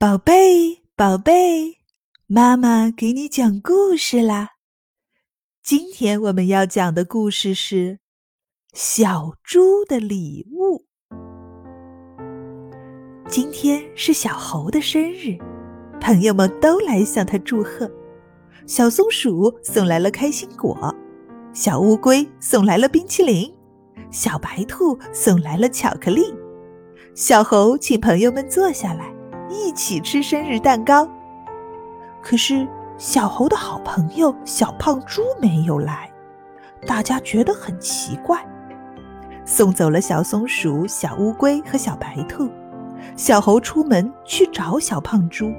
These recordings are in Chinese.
宝贝，宝贝，妈妈给你讲故事啦！今天我们要讲的故事是《小猪的礼物》。今天是小猴的生日，朋友们都来向他祝贺。小松鼠送来了开心果，小乌龟送来了冰淇淋，小白兔送来了巧克力。小猴请朋友们坐下来。一起吃生日蛋糕，可是小猴的好朋友小胖猪没有来，大家觉得很奇怪。送走了小松鼠、小乌龟和小白兔，小猴出门去找小胖猪。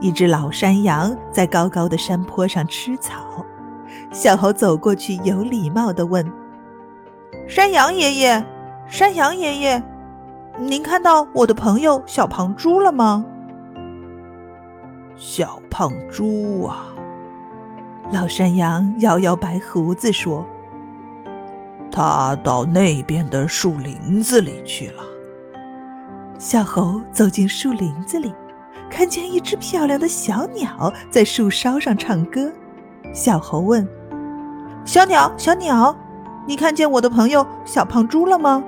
一只老山羊在高高的山坡上吃草，小猴走过去，有礼貌地问：“山羊爷爷，山羊爷爷。”您看到我的朋友小胖猪了吗？小胖猪啊，老山羊摇摇白胡子说：“他到那边的树林子里去了。”小猴走进树林子里，看见一只漂亮的小鸟在树梢上唱歌。小猴问：“小鸟，小鸟，你看见我的朋友小胖猪了吗？”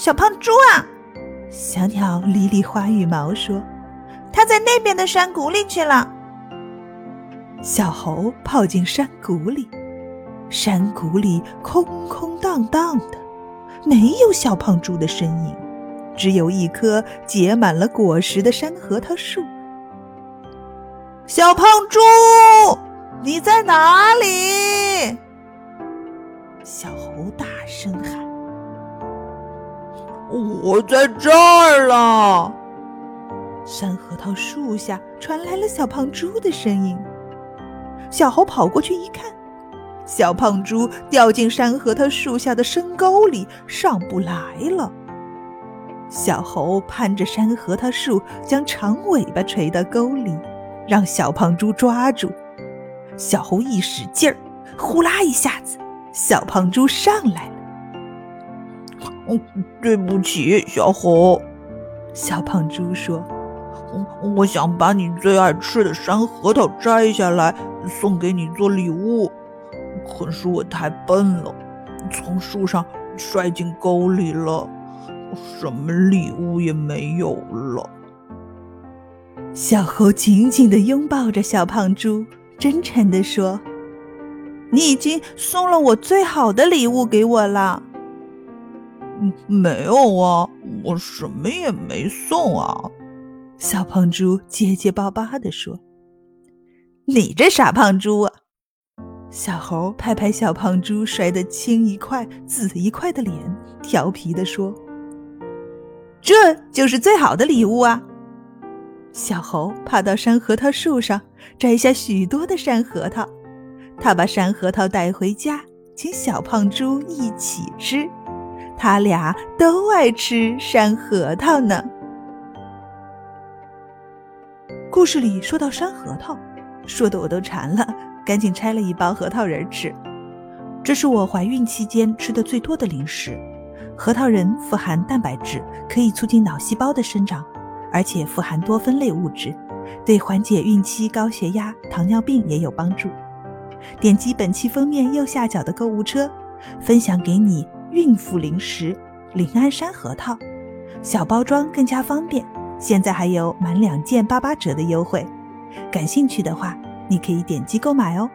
小胖猪啊，小鸟理理花羽毛说：“它在那边的山谷里去了。”小猴跑进山谷里，山谷里空空荡荡的，没有小胖猪的身影，只有一棵结满了果实的山核桃树。小胖猪，你在哪里？小猴大声喊。我在这儿了。山核桃树下传来了小胖猪的声音。小猴跑过去一看，小胖猪掉进山核桃树下的深沟里，上不来了。小猴攀着山核桃树，将长尾巴垂到沟里，让小胖猪抓住。小猴一使劲儿，呼啦一下子，小胖猪上来了。对不起，小猴。小胖猪说：“我我想把你最爱吃的山核桃摘下来，送给你做礼物。可是我太笨了，从树上摔进沟里了，什么礼物也没有了。”小猴紧紧地拥抱着小胖猪，真诚地说：“你已经送了我最好的礼物给我了。”没有啊，我什么也没送啊！小胖猪结结巴巴地说：“你这傻胖猪啊！”小猴拍拍小胖猪摔得青一块紫一块的脸，调皮地说：“这就是最好的礼物啊！”小猴爬到山核桃树上，摘下许多的山核桃，他把山核桃带回家，请小胖猪一起吃。他俩都爱吃山核桃呢。故事里说到山核桃，说的我都馋了，赶紧拆了一包核桃仁吃。这是我怀孕期间吃的最多的零食。核桃仁富含蛋白质，可以促进脑细胞的生长，而且富含多酚类物质，对缓解孕期高血压、糖尿病也有帮助。点击本期封面右下角的购物车，分享给你。孕妇零食临安山核桃，小包装更加方便。现在还有满两件八八折的优惠，感兴趣的话，你可以点击购买哦。